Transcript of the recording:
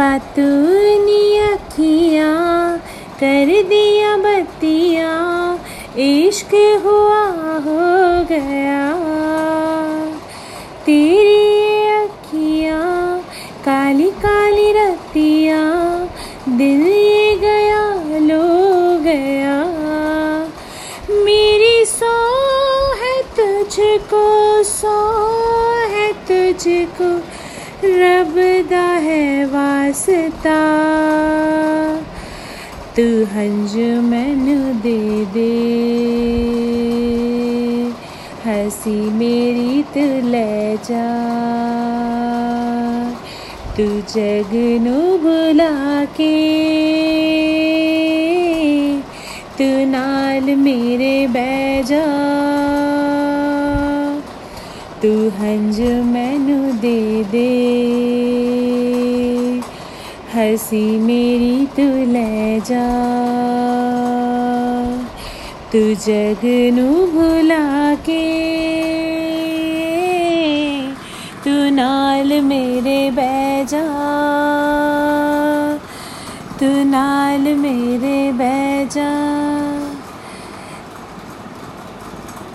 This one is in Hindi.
बातूनी अखियाँ, कर दिया बत्तियाँ इश्क हुआ हो गया। तेरी अखियाँ, काली काली रतियाँ, दिल ये गया लो गया। मेरी सो है तुझको सो है तुझको, रब दा है वास्ता। तू हंज मैनू दे दे। हसी मेरी तू ले जा। तू जग नू बुला के। तू नाल मेरे बह जा। तू हंज मैनू दे दे। हसी मेरी तू ले जा। तू जगनू भुला के तू नाल मेरे बह जा। तू नाल मेरे बह जा।